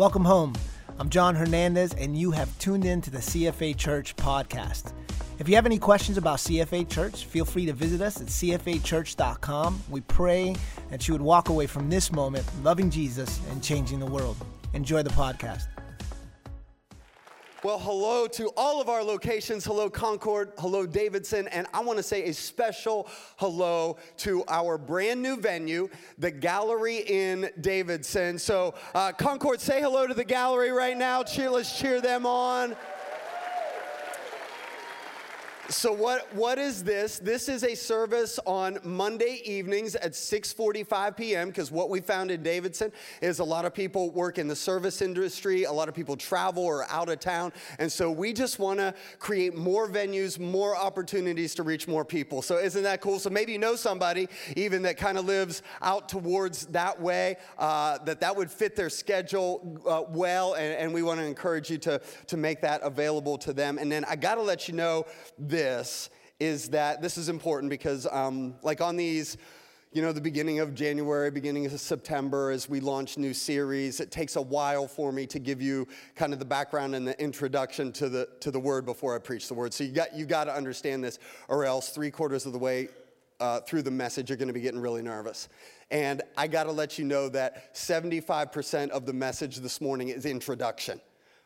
Welcome home. I'm John Hernandez, and you have tuned in to the CFA Church podcast. If you have any questions about CFA Church, feel free to visit us at cfachurch.com. We pray that you would walk away from this moment loving Jesus and changing the world. Enjoy the podcast. Well, hello to all of our locations. Hello, Concord. Hello, Davidson. And I want to say a special hello to our brand new venue, the Gallery in Davidson. So, uh, Concord, say hello to the gallery right now. Cheer, let's cheer them on. So what, what is this? This is a service on Monday evenings at 6:45 p.m. because what we found in Davidson is a lot of people work in the service industry, a lot of people travel or out of town, and so we just want to create more venues, more opportunities to reach more people. So isn't that cool? So maybe you know somebody even that kind of lives out towards that way, uh, that that would fit their schedule uh, well, and, and we want to encourage you to to make that available to them. And then I got to let you know this this is that this is important because, um, like on these, you know, the beginning of January, beginning of September, as we launch new series, it takes a while for me to give you kind of the background and the introduction to the to the word before I preach the word. So you got you got to understand this, or else three quarters of the way uh, through the message, you're going to be getting really nervous. And I got to let you know that 75% of the message this morning is introduction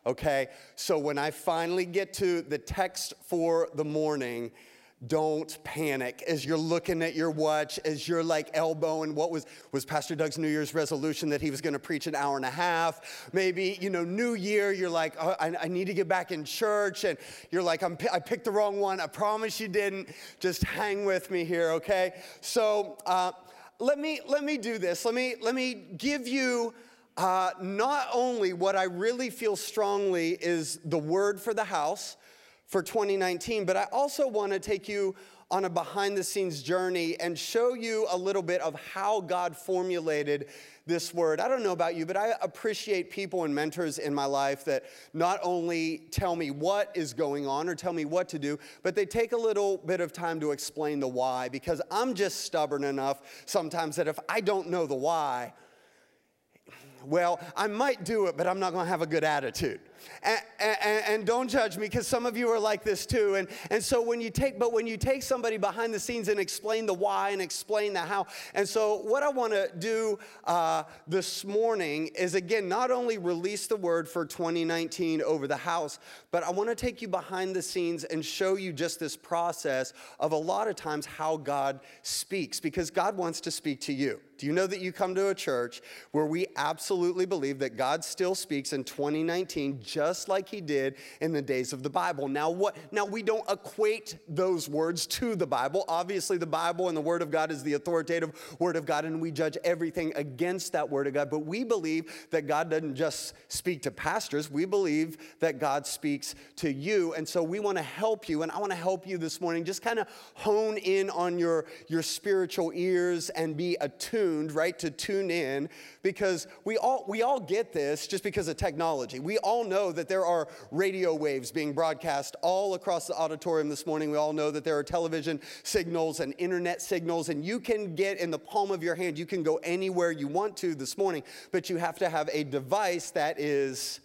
okay? So when I finally get to the text for the morning, don't panic. As you're looking at your watch as you're like elbowing what was was pastor doug's new year's resolution that he was going to preach an hour and a half. Maybe you know new year you're like oh, I, I, need to get back in church and you're like I'm, i picked the wrong one. I promise you didn't. Just hang with me here okay? So uh, let me let me do this. Let me let me give you uh, not only what I really feel strongly is the word for the house for 2019, but I also want to take you on a behind the scenes journey and show you a little bit of how God formulated this word. I don't know about you, but I appreciate people and mentors in my life that not only tell me what is going on or tell me what to do, but they take a little bit of time to explain the why because I'm just stubborn enough sometimes that if I don't know the why, well, I might do it, but I'm not going to have a good attitude. And, and, and don't judge me because some of you are like this too. And, and so when you take, but when you take somebody behind the scenes and explain the why and explain the how. And so what I want to do uh, this morning is again, not only release the word for 2019 over the house, but I want to take you behind the scenes and show you just this process of a lot of times how God speaks because God wants to speak to you. Do you know that you come to a church where we absolutely believe that God still speaks in 2019 just like he did in the days of the Bible? Now what now we don't equate those words to the Bible. Obviously the Bible and the word of God is the authoritative word of God and we judge everything against that word of God, but we believe that God doesn't just speak to pastors. We believe that God speaks to you. And so we want to help you and I want to help you this morning just kind of hone in on your your spiritual ears and be attuned tuned, right, to tune in because we all, we all get this just because of technology. We all know that there are radio waves being broadcast all across the auditorium this morning. We all know that there are television signals and internet signals, and you can get in the palm of your hand, you can go anywhere you want to this morning, but you have to have a device that is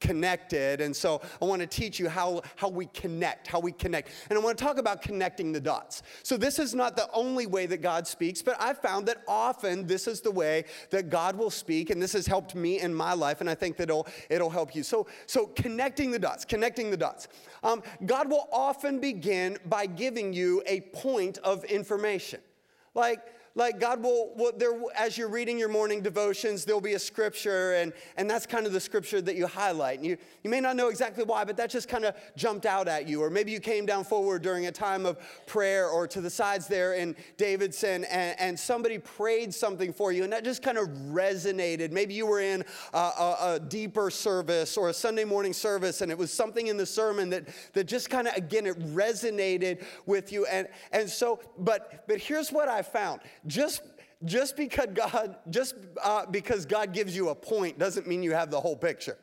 connected. And so I want to teach you how, how we connect, how we connect. And I want to talk about connecting the dots. So this is not the only way that God speaks, but I've found that often this is the way that God will speak. And this has helped me in my life. And I think that it'll, it'll help you. So, so connecting the dots, connecting the dots. Um, God will often begin by giving you a point of information. Like, like God will, will there, as you're reading your morning devotions, there'll be a scripture, and, and that's kind of the scripture that you highlight. And you, you may not know exactly why, but that just kind of jumped out at you. Or maybe you came down forward during a time of prayer or to the sides there in Davidson, and, and somebody prayed something for you, and that just kind of resonated. Maybe you were in a, a, a deeper service or a Sunday morning service, and it was something in the sermon that, that just kind of, again, it resonated with you. And, and so, but, but here's what I found just just because God just uh, because God gives you a point doesn't mean you have the whole picture.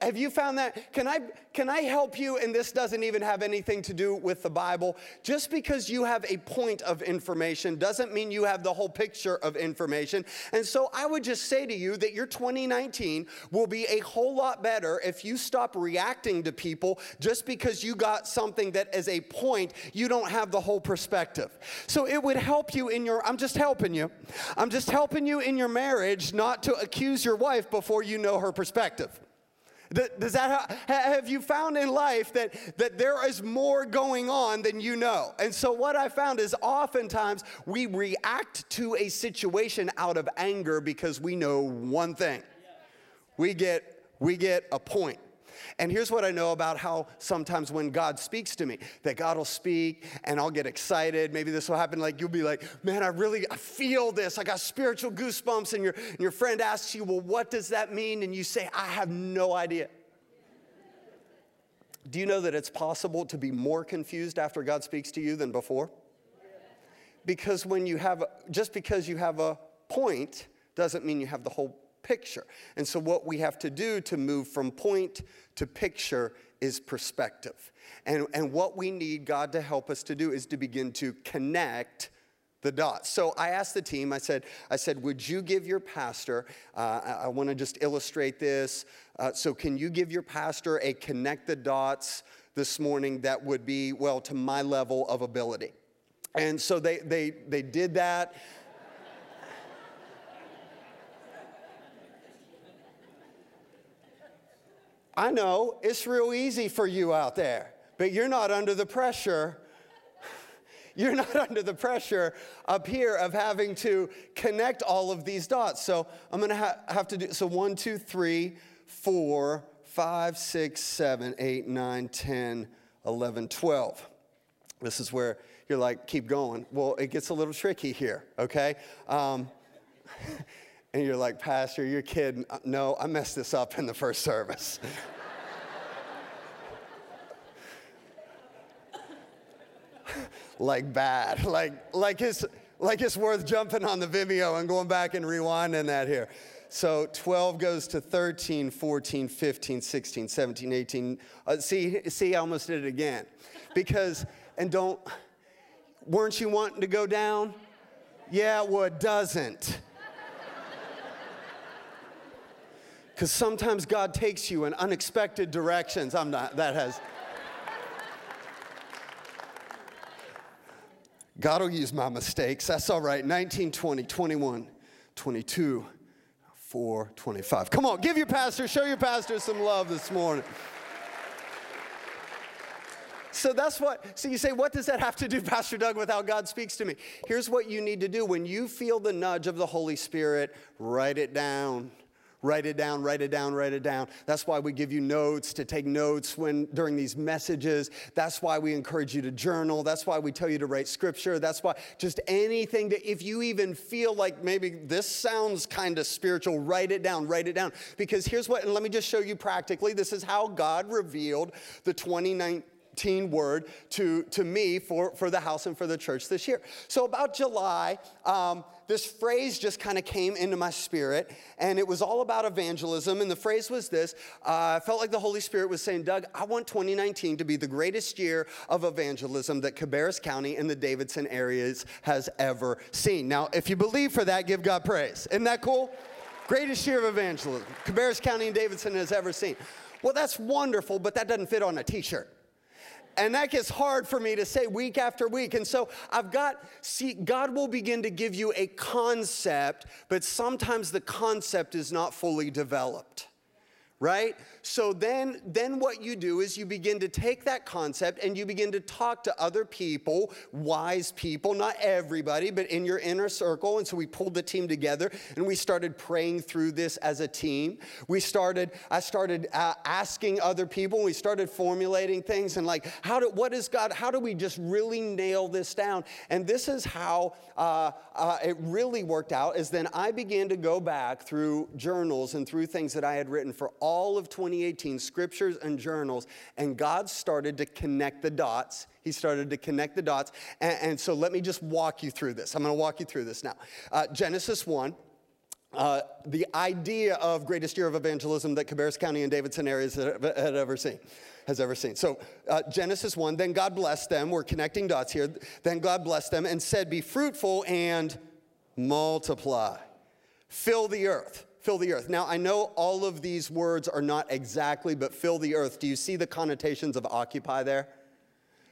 Have you found that? Can I, can I help you? And this doesn't even have anything to do with the Bible. Just because you have a point of information doesn't mean you have the whole picture of information. And so I would just say to you that your 2019 will be a whole lot better if you stop reacting to people just because you got something that is a point, you don't have the whole perspective. So it would help you in your, I'm just helping you. I'm just helping you in your marriage not to accuse your wife before you know her perspective. Does that have you found in life that, that there is more going on than you know? And so what I found is oftentimes we react to a situation out of anger because we know one thing. We get we get a point. And here's what I know about how sometimes when God speaks to me, that God will speak and I'll get excited. Maybe this will happen like you'll be like, man, I really I feel this. I got spiritual goosebumps. And your, and your friend asks you, well, what does that mean? And you say, I have no idea. Do you know that it's possible to be more confused after God speaks to you than before? Because when you have, just because you have a point doesn't mean you have the whole picture. And so, what we have to do to move from point to picture is perspective. And, and what we need God to help us to do is to begin to connect the dots. So I asked the team, I said, I said, would you give your pastor, uh, I, I want to just illustrate this. Uh, so can you give your pastor a connect the dots this morning that would be, well, to my level of ability? And so they, they, they did that. I know it's real easy for you out there, but you're not under the pressure. You're not under the pressure up here of having to connect all of these dots. So I'm gonna ha- have to do so one, two, three, four, five, six, seven, eight, nine, 10, 11, 12. This is where you're like, keep going. Well, it gets a little tricky here, okay? Um, and you're like, Pastor, you're kidding. Uh, no, I messed this up in the first service. like bad, like, like, it's, like it's worth jumping on the Vimeo and going back and rewinding that here. So 12 goes to 13, 14, 15, 16, 17, 18. Uh, see, see, I almost did it again. Because, and don't, weren't you wanting to go down? Yeah, well, it doesn't. Because sometimes God takes you in unexpected directions. I'm not, that has. God will use my mistakes. That's all right. 19, 20, 21, 22, 4, 25. Come on, give your pastor, show your pastor some love this morning. So that's what, so you say, what does that have to do, Pastor Doug, with how God speaks to me? Here's what you need to do. When you feel the nudge of the Holy Spirit, write it down. Write it down, write it down, write it down. That's why we give you notes to take notes when during these messages. That's why we encourage you to journal. That's why we tell you to write scripture. That's why just anything that if you even feel like maybe this sounds kind of spiritual, write it down, write it down. Because here's what, and let me just show you practically. This is how God revealed the 2019 word to, to me for, for the house and for the church this year. So about July, um, this phrase just kind of came into my spirit, and it was all about evangelism. And the phrase was this uh, I felt like the Holy Spirit was saying, Doug, I want 2019 to be the greatest year of evangelism that Cabarrus County and the Davidson areas has ever seen. Now, if you believe for that, give God praise. Isn't that cool? Greatest year of evangelism Cabarrus County and Davidson has ever seen. Well, that's wonderful, but that doesn't fit on a t shirt. And that gets hard for me to say week after week. And so I've got, see, God will begin to give you a concept, but sometimes the concept is not fully developed right? So then then what you do is you begin to take that concept and you begin to talk to other people wise people not everybody but in your inner circle. And so we pulled the team together and we started praying through this as a team. We started i started uh, asking other people we started formulating things and like how do what is god how do we just really nail this down? And this is how uh, uh, it really worked out is then i began to go back through journals and through things that i had written for all of 2018, scriptures and journals, and God started to connect the dots. He started to connect the dots. And, and so let me just walk you through this. I'm going to walk you through this now. Uh, Genesis 1. uh, the idea of greatest year of evangelism that Cabarrus County and Davidson areas had, had ever seen has ever seen. So, uh, Genesis 1, then God blessed them. We're connecting dots here. Then God blessed them and said, Be fruitful and multiply, fill the earth. Fill the earth. Now, I know all of these words are not exactly, but fill the earth. Do you see the connotations of occupy there?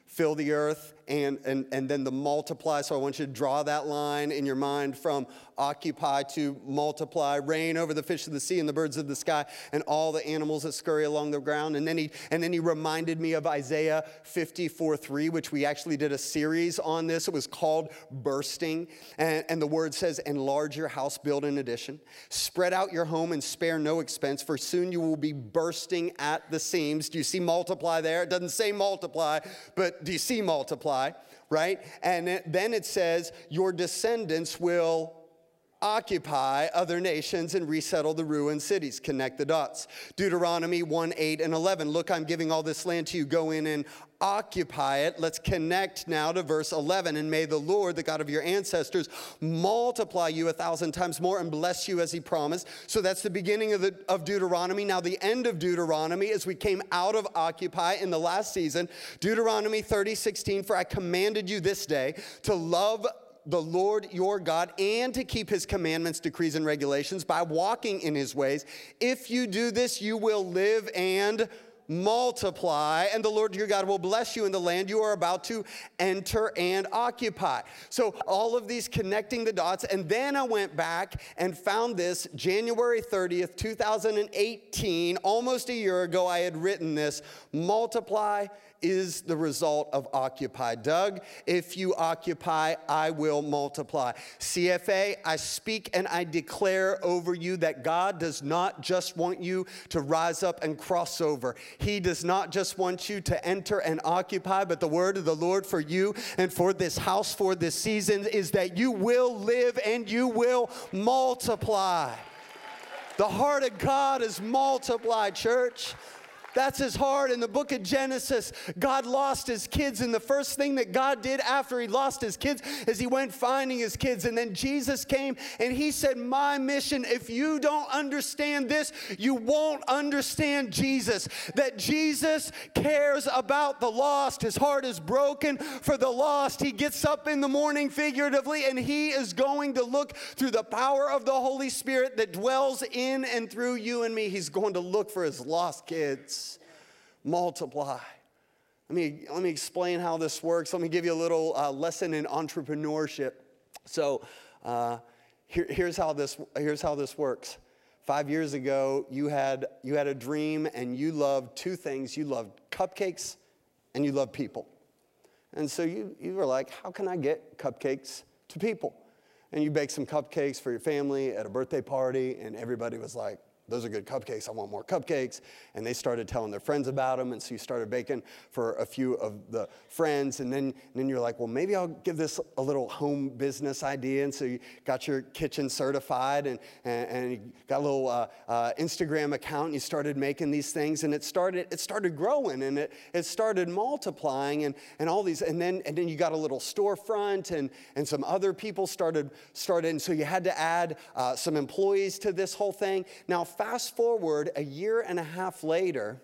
fill the earth and, and, and then the multiply. So I want you to draw that line in your mind from occupy to multiply, reign over the fish of the sea and the birds of the sky and all the animals that scurry along the ground. And then he, and then he reminded me of Isaiah 54 3, which we actually did a series on this. It was called Bursting. And, and the word says, Enlarge your house, build an addition, spread out your home and spare no expense, for soon you will be bursting at the seams. Do you see multiply there? It doesn't say multiply, but do you see multiply, right? And then it says, Your descendants will occupy other nations and resettle the ruined cities. Connect the dots. Deuteronomy 1 8 and 11. Look, I'm giving all this land to you. Go in and occupy it. Let's connect now to verse 11. And may the Lord, the God of your ancestors, multiply you a thousand times more and bless you as he promised. So that's the beginning of, the, of Deuteronomy. Now, the end of Deuteronomy, as we came out of occupy in the last season, Deuteronomy 30 16. For I commanded you this day to love the Lord your God and to keep his commandments, decrees, and regulations by walking in his ways. If you do this, you will live and multiply, and the Lord your God will bless you in the land you are about to enter and occupy. So, all of these connecting the dots. And then I went back and found this January 30th, 2018, almost a year ago, I had written this multiply is the result of occupy. Doug, if you occupy, I will multiply. CFA, I speak and I declare over you that God does not just want you to rise up and cross over. He does not just want you to enter and occupy, but the word of the Lord for you and for this house for this season is that you will live and you will multiply. The heart of God is multiplied, church. That's his heart. In the book of Genesis, God lost his kids, and the first thing that God did after he lost his kids is he went finding his kids. And then Jesus came and he said, My mission, if you don't understand this, you won't understand Jesus. That Jesus cares about the lost. His heart is broken for the lost. He gets up in the morning figuratively and he is going to look through the power of the Holy Spirit that dwells in and through you and me. He's going to look for his lost kids multiply. Let me, let me explain how this works. Let me give you a little uh, lesson in entrepreneurship. So, uh, here, here's, how this, here's how this works. Five years ago, you had, you had a dream and you loved two things you loved cupcakes and you loved people. And so you, you were like, how can I get cupcakes to people? And you baked some cupcakes for your family at a birthday party, and everybody was like, those are good cupcakes. I want more cupcakes. And they started telling their friends about them. And so you started baking for a few of the friends. And then, and then you're like, well, maybe I'll give this a little home business idea. And so you got your kitchen certified and, and, and you got a little uh, uh, Instagram account. And you started making these things. And it started, it started growing and it, it started multiplying and, and all these. And then, and then you got a little storefront and, and some other people started, started. And so you had to add uh, some employees to this whole thing. Now, fast forward a year and a half later,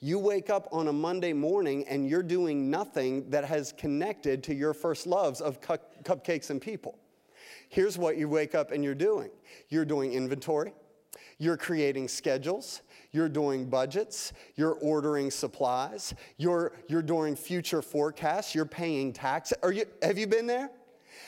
you wake up on a Monday morning and you're doing nothing that has connected to your first loves of cu- cupcakes and people. Here's what you wake up and you're doing you're doing inventory, you're creating schedules, you're doing budgets, you're ordering supplies, you're, you're doing future forecasts, you're paying tax. Are you, have you been there?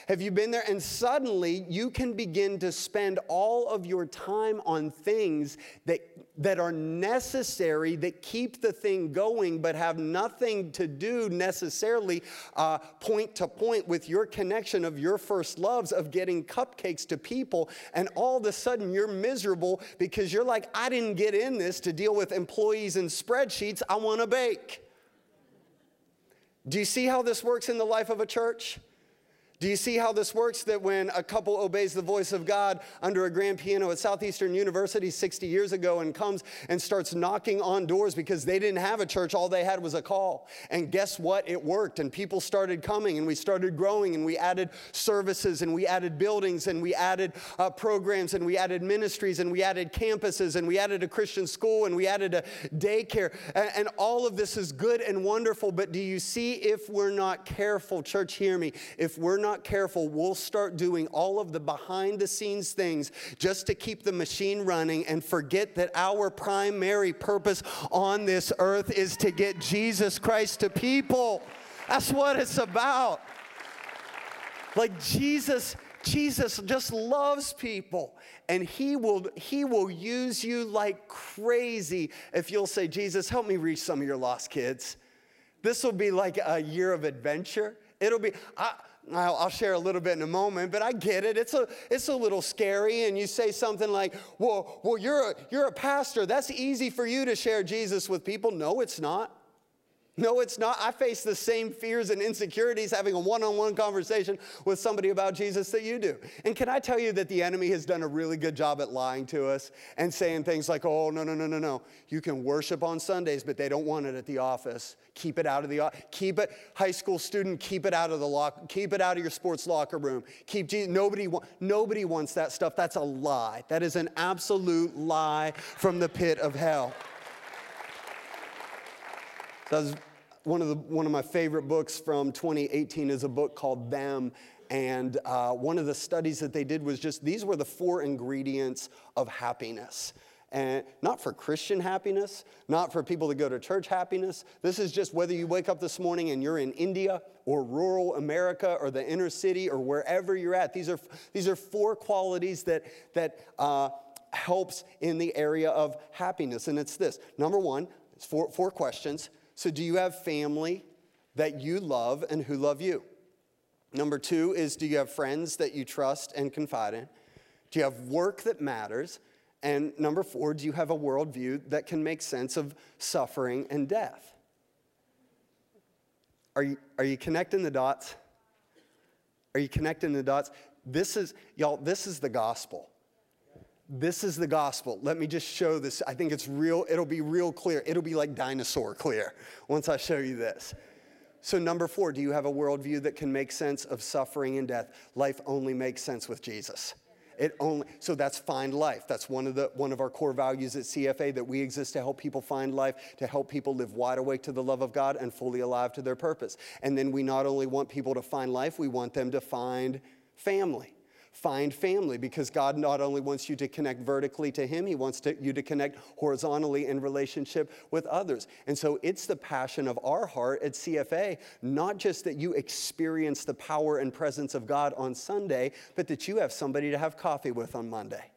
Have you been there? And suddenly you can begin to spend all of your time on things that, that are necessary, that keep the thing going, but have nothing to do necessarily uh, point to point with your connection of your first loves of getting cupcakes to people. And all of a sudden you're miserable because you're like, I didn't get in this to deal with employees and spreadsheets. I want to bake. Do you see how this works in the life of a church? Do you see how this works? That when a couple obeys the voice of God under a grand piano at Southeastern University 60 years ago and comes and starts knocking on doors because they didn't have a church, all they had was a call. And guess what? It worked. And people started coming and we started growing and we added services and we added buildings and we added uh, programs and we added ministries and we added campuses and we added a Christian school and we added a daycare. And, and all of this is good and wonderful. But do you see if we're not careful, church, hear me, if we're not not careful, we'll start doing all of the behind the scenes things just to keep the machine running and forget that our primary purpose on this earth is to get Jesus Christ to people. That's what it's about. Like Jesus. Jesus just loves people and he will he will use you like crazy if you'll say Jesus help me reach some of your lost kids. This will be like a year of adventure. It'll be I, I'll, I'll, share a little bit in a moment, but I get it. It's a, it's a little scary. And you say something like, well, well you're, a, you're a pastor. That's easy for you to share Jesus with people. No, it's not. No, it's not. I face the same fears and insecurities having a one on one conversation with somebody about Jesus that you do. And can I tell you that the enemy has done a really good job at lying to us and saying things like, oh, no, no, no, no, no. You can worship on Sundays, but they don't want it at the office. Keep it out of the keep it high school student keep it out of the lock keep it out of your sports locker room keep Jesus, nobody nobody wants that stuff that's a lie that is an absolute lie from the pit of hell that's one of, the, one of my favorite books from 2018 is a book called Them. And uh, one of the studies that they did was just these were the four ingredients of happiness. And not for Christian happiness, not for people that go to church happiness. This is just whether you wake up this morning and you're in India or rural America or the inner city or wherever you're at. These are, these are four qualities that, that uh, helps in the area of happiness. And it's this number one, it's four, four questions so, do you have family that you love and who love you? Number two is do you have friends that you trust and confide in? Do you have work that matters? And number four, do you have a worldview that can make sense of suffering and death? Are you, are you connecting the dots? Are you connecting the dots? This is, y'all, this is the gospel. This is the gospel. Let me just show this. I think it's real, it'll be real clear. It'll be like dinosaur clear once I show you this. So, number four, do you have a worldview that can make sense of suffering and death? Life only makes sense with Jesus. It only, so that's find life. That's one of, the, one of our core values at CFA that we exist to help people find life, to help people live wide awake to the love of God and fully alive to their purpose. And then we not only want people to find life, we want them to find family find family because God not only wants you to connect vertically to Him, He wants to, you to connect horizontally in relationship with others. And so it's the passion of our heart at CFA, not just that you experience the power and presence of God on Sunday, but that you have somebody to have coffee with on Monday.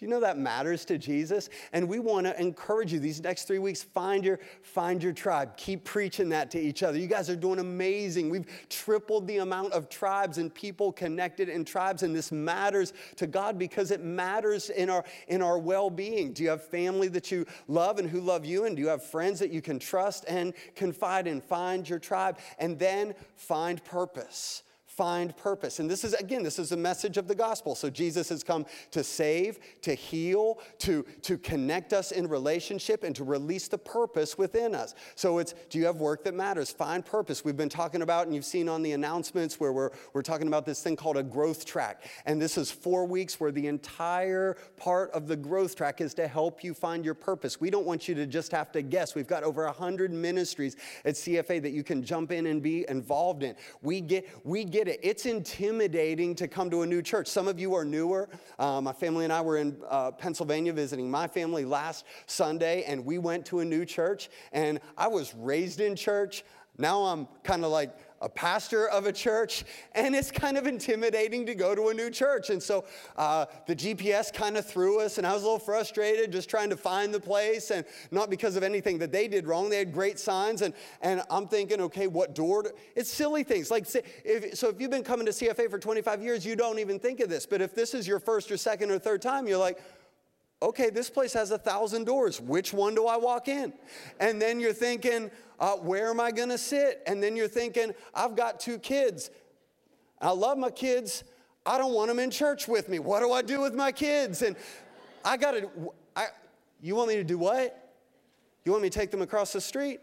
Do you know that matters to Jesus? And we want to encourage you these next three weeks. Find your, find your tribe. Keep preaching that to each other. You guys are doing amazing. We've tripled the amount of tribes and people connected in tribes, and this matters to God because it matters in our in our well-being. Do you have family that you love and who love you? And do you have friends that you can trust and confide in? Find your tribe, and then find purpose find purpose. And this is, again, this is the message of the gospel. So Jesus has come to save, to heal, to, to connect us in relationship, and to release the purpose within us. So it's, do you have work that matters? Find purpose. We've been talking about, and you've seen on the announcements where we're, we're talking about this thing called a growth track. And this is four weeks where the entire part of the growth track is to help you find your purpose. We don't want you to just have to guess. We've got over 100 ministries at CFA that you can jump in and be involved in. We get, we get it. It's intimidating to come to a new church. Some of you are newer. Uh, my family and I were in uh, Pennsylvania visiting my family last Sunday, and we went to a new church. And I was raised in church. Now I'm kind of like, a pastor of a church, and it's kind of intimidating to go to a new church. And so uh, the GPS kind of threw us, and I was a little frustrated just trying to find the place, and not because of anything that they did wrong. They had great signs, and, and I'm thinking, okay, what door? To, it's silly things. Like, if, so if you've been coming to CFA for 25 years, you don't even think of this. But if this is your first or second or third time, you're like, okay, this place has a thousand doors. Which one do I walk in? And then you're thinking, uh, where am I to sit? And then you're thinking, I've got two kids. I love my kids. I don't want them in church with me. What do I do with my kids? And I got to, I, you want me to do what? You want me to take them across the street?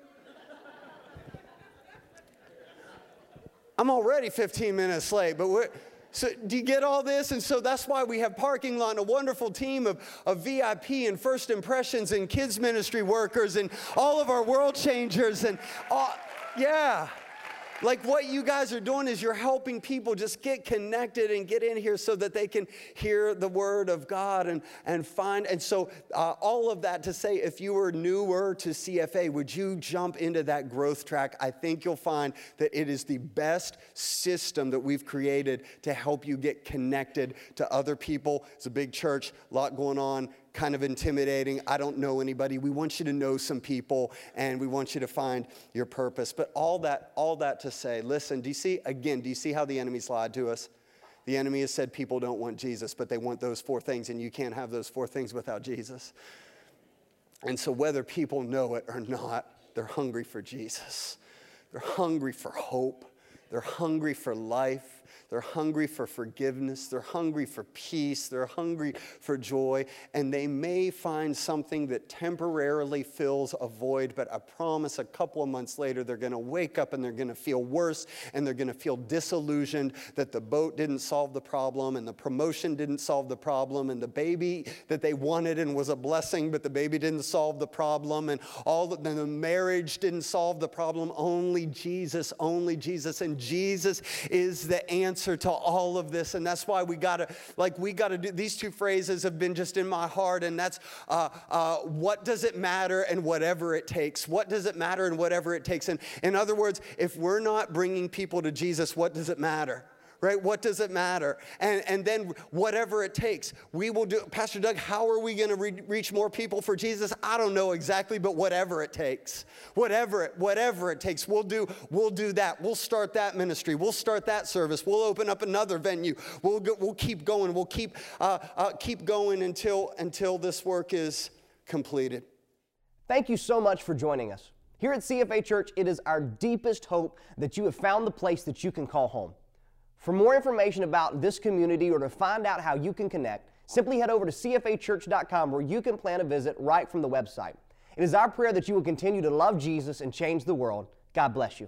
I'm already 15 minutes late, but we're, so do you get all this? And so that's why we have parking lot and a wonderful team of, of VIP and first impressions and kids ministry workers and all of our world changers and all, yeah. Like what you guys are doing is you're helping people just get connected and get in here so that they can hear the word of God and, and find. And so, uh, all of that to say, if you were newer to CFA, would you jump into that growth track? I think you'll find that it is the best system that we've created to help you get connected to other people. It's a big church, a lot going on kind of intimidating. I don't know anybody. We want you to know some people and we want you to find your purpose. But all that, all that to say, listen, do you see, again, do you see how the enemy's lied to us? The enemy has said people don't want Jesus, but they want those four things, and you can't have those four things without Jesus. And so, whether people know it or not, they're hungry for Jesus. They're hungry for hope. They're hungry for life. They're hungry for forgiveness. They're hungry for peace. They're hungry for joy. And they may find something that temporarily fills a void, but I promise a couple of months later, they're going to wake up and they're going to feel worse and they're going to feel disillusioned that the boat didn't solve the problem and the promotion didn't solve the problem and the baby that they wanted and was a blessing, but the baby didn't solve the problem and all the, the marriage didn't solve the problem. Only Jesus, only Jesus. And Jesus is the answer answer to all of this. And that's why we got to, like, we got to do these two phrases have been just in my heart. And that's uh, uh, what does it matter and whatever it takes? What does it matter and whatever it takes? And in other words, if we're not bringing people to Jesus, what does it matter? Right? What does it matter? And, and then whatever it takes, we will do. Pastor Doug, how are we going to re- reach more people for Jesus? I don't know exactly, but whatever it takes, whatever it, whatever it takes, we'll do. We'll do that. We'll start that ministry. We'll start that service. We'll open up another venue. We'll go, we'll keep going. We'll keep uh, uh, keep going until until this work is completed. Thank you so much for joining us. Here at CFA Church, it is our deepest hope that you have found the place that you can call home. For more information about this community or to find out how you can connect, simply head over to cfachurch.com where you can plan a visit right from the website. It is our prayer that you will continue to love Jesus and change the world. God bless you.